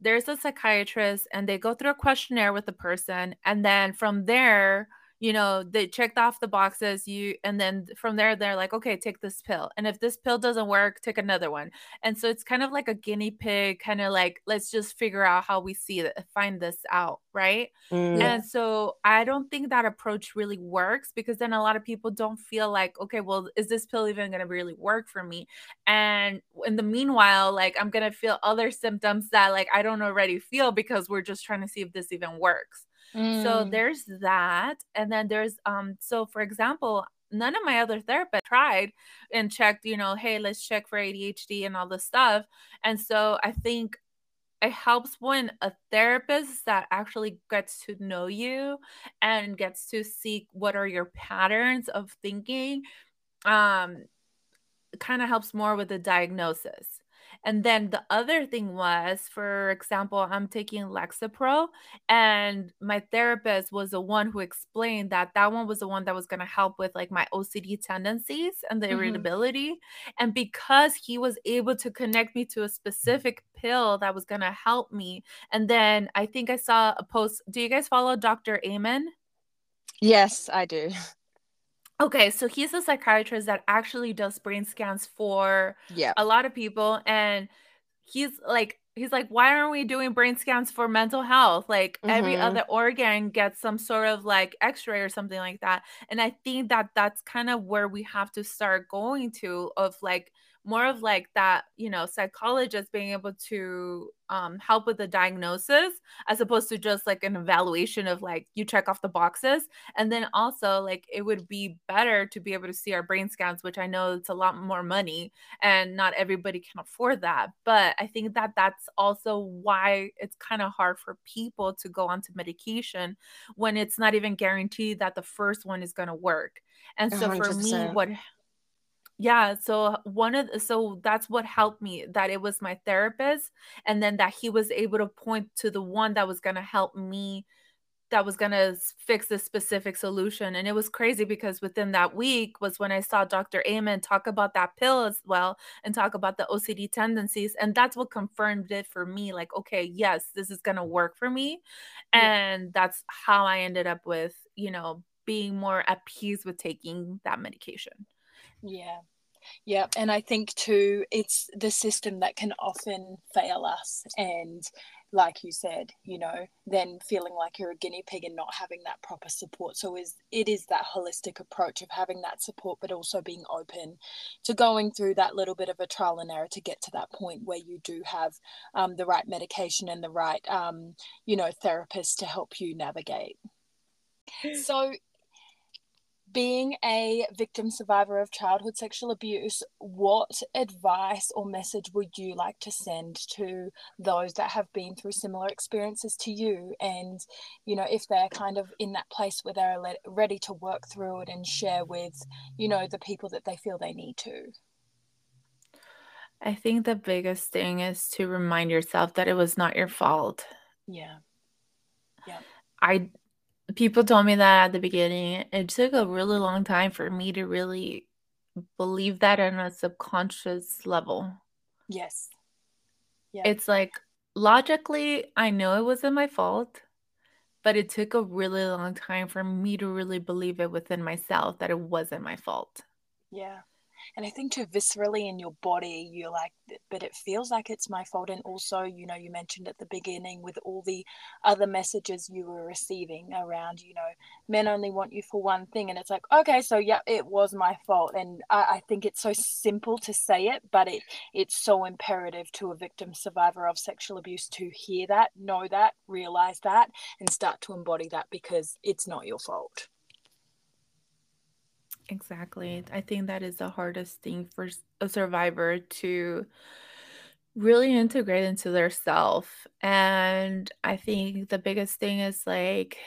there's a psychiatrist and they go through a questionnaire with the person, and then from there, you know, they checked off the boxes. You and then from there, they're like, okay, take this pill, and if this pill doesn't work, take another one. And so it's kind of like a guinea pig, kind of like let's just figure out how we see it, find this out, right? Mm. And so I don't think that approach really works because then a lot of people don't feel like, okay, well, is this pill even going to really work for me? And in the meanwhile, like I'm going to feel other symptoms that like I don't already feel because we're just trying to see if this even works. So Mm. there's that. And then there's um so for example, none of my other therapists tried and checked, you know, hey, let's check for ADHD and all this stuff. And so I think it helps when a therapist that actually gets to know you and gets to see what are your patterns of thinking um kind of helps more with the diagnosis and then the other thing was for example i'm taking lexapro and my therapist was the one who explained that that one was the one that was going to help with like my ocd tendencies and the Mhm. irritability and because he was able to connect me to a specific pill that was going to help me and then i think i saw a post do you guys follow dr amen Yes, I do. Okay, so he's a psychiatrist that actually does brain scans for Yeah. a lot of people and he's like he's like why aren't we doing brain scans for mental health like every Mhm. other organ gets some sort of like x-ray or something like that and i think that that's kind of where we have to start going to of like more of like that you know psychologist being able to um, help with the diagnosis as opposed to just like an evaluation of like you check off the boxes. And then also like it would be better to be able to see our brain scans which i know it's a lot more money and not everybody can afford that. But i think that that's also why it's kind of hard for people to go onto medication when it's not even guaranteed that the first one is going to work. And so for me what yeah so one of the, so that's what helped me that it was my therapist and then that he was able to point to the one that was going to help me that was going to fix this specific solution and it was crazy because within that week was when i saw dr amen talk about that pill as well and talk about the ocd tendencies and that's what confirmed it for me like okay yes this is going to work for me Yeah. and that's how i ended up with you know being more at peace with taking that medication Yeah. Yeah. And I think too, it's the system that can often fail us. And like you said, you know, then feeling like you're a guinea pig and not having that proper support. So is it is that holistic approach of having that support, but also being open to going through that little bit of a trial and error to get to that point where you do have um, the right medication and the right, um, you know, therapist to help you navigate. So being a victim survivor of childhood sexual abuse, what advice or message would you like to send to those that have been through similar experiences to you? And, you know, if they're kind of in that place where they're ready to work through it and share with, you know, the people that they feel they need to. i think the biggest thing is to remind yourself that it was not your fault Yeah. Yeah. I people told me that at the beginning. It took a really long time for me to really believe that on a subconscious level. Yes. Yeah. It's like logically, I know it wasn't my fault, but it took a really long time for me to really believe it within myself that it wasn't my fault. Yeah. And I think too viscerally in your body, you're like, but it feels like it's my fault. And also, you know, you mentioned at the beginning with all the other messages you were receiving around, you know, men only want you for one thing. And it's like, okay, so yeah, it was my fault. And I, I think it's so simple to say it, but it it's so imperative to a victim survivor of sexual abuse to hear that, know that, realize that, and start to embody that because it's not your fault. Exactly. I think that is the hardest thing for s- a survivor to really integrate into their self. And I think the biggest thing is like,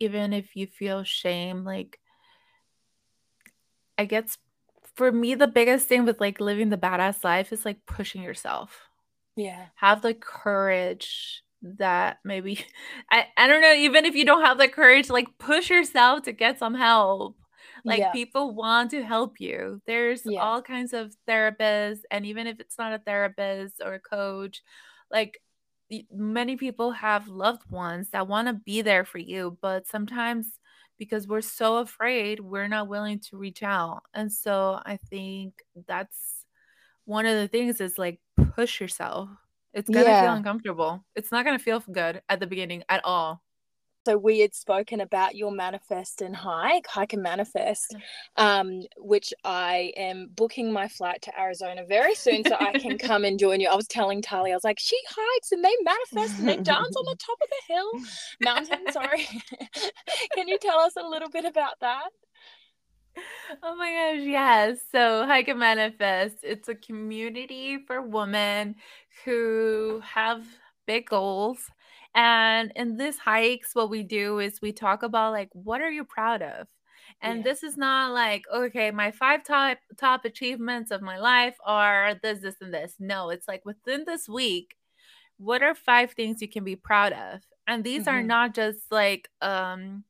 even if you feel shame, like, I guess for me, the biggest thing with like living the badass life is like pushing yourself. Yeah. Have the courage that maybe, I, I don't know, even if you don't have the courage, like push yourself to get some help like yeah. people want to help you. There's Yeah. all kinds of therapists and even if it's not a therapist or a coach like many people have loved ones that want to be there for you but sometimes because we're so afraid we're not willing to reach out. And so i think that's one of the things is like push yourself. It's gonna feel uncomfortable. It's not gonna feel good at the beginning at all So we had spoken about your manifest and hike, hike and manifest, um, which I am booking my flight to Arizona very soon so I can come and join you. I was telling Tali, I was like, she hikes and they manifest and they dance on the top of the hill, mountain, sorry. can you tell us a little bit about that? Oh my gosh, yes. So Hike and Manifest, it's a community for women who have big goals. And in this hikes, what we do is we talk about like what are you proud of? And Yeah. this is not like, okay, my five top top achievements of my life are this, this, and this. No, it's like within this week, what are five things you can be proud of? And these are Mhm. not just like um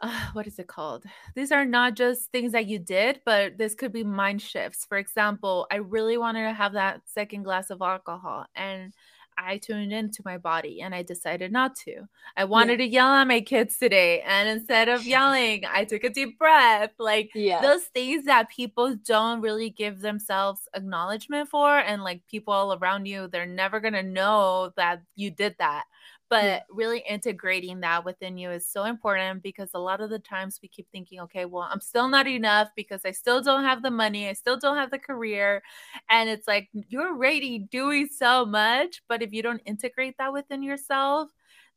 uh, what is it called? These are not just things that you did, but this could be mind shifts. For example, I really wanted to have that second glass of alcohol and I tuned into my body and I decided not to. I wanted yeah. to yell at my kids today. And instead of yelling, I took a deep breath. Like yeah. those things that people don't really give themselves acknowledgement for. And like people all around you, they're never going to know that you did that Mm. but yeah. really integrating that within you is so important because a lot of the times we keep thinking okay well i'm still not enough because i still don't have the money i still don't have the career and it's like you're already doing so much but if you don't integrate that within yourself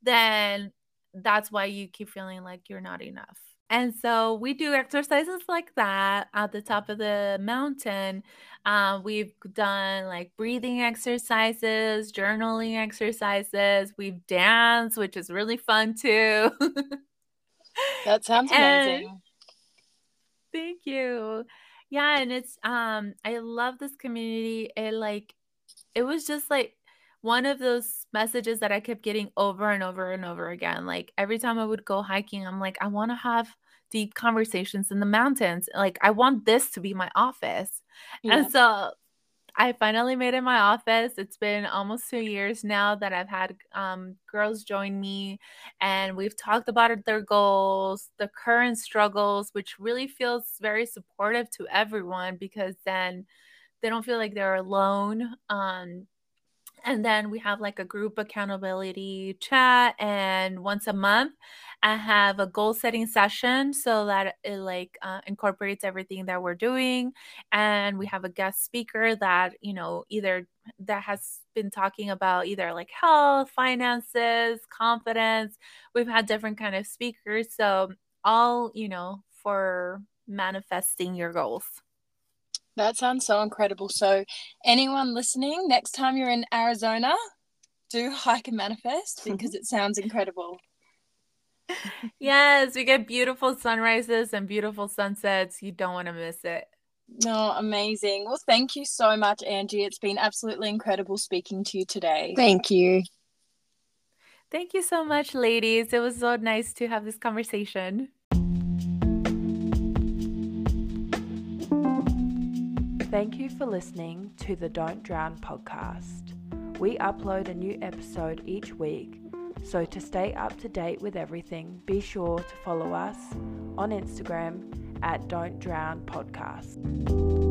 then that's why you keep feeling like you're not enough and so we do exercises like that at the top of the mountain. Uh, we've done like breathing exercises, journaling exercises. We've danced, which is really fun too. that sounds amazing. thank you. Yeah, and it's um I love this community. It like it was just like one of those messages that I kept getting over and over and over again. Like every time I would go hiking, I'm like, I want to have deep conversations in the mountains. Like I want this to be my office. Yeah. And so I finally made it my office. It's been almost two years now that I've had um, girls join me, and we've talked about their goals, the current struggles, which really feels very supportive to everyone because then they don't feel like they're alone. Um, and then we have like a group accountability chat and once a month i have a goal setting session so that it like uh, incorporates everything that we're doing and we have a guest speaker that you know either that has been talking about either like health finances confidence. We've had different kind of speakers so all you know for manifesting your goals that sounds so incredible. So, anyone listening, next time you're in Arizona, do hike and manifest because it sounds incredible. yes, we get beautiful sunrises and beautiful sunsets. You don't want to miss it. No, amazing. Well, thank you so much, Angie. It's been absolutely incredible speaking to you today. Thank you. Thank you so much, ladies. It was so nice to have this conversation. Thank you for listening to the Don't Drown podcast. We upload a new episode each week, so to stay up to date with everything, be sure to follow us on Instagram at Don't Drown Podcast.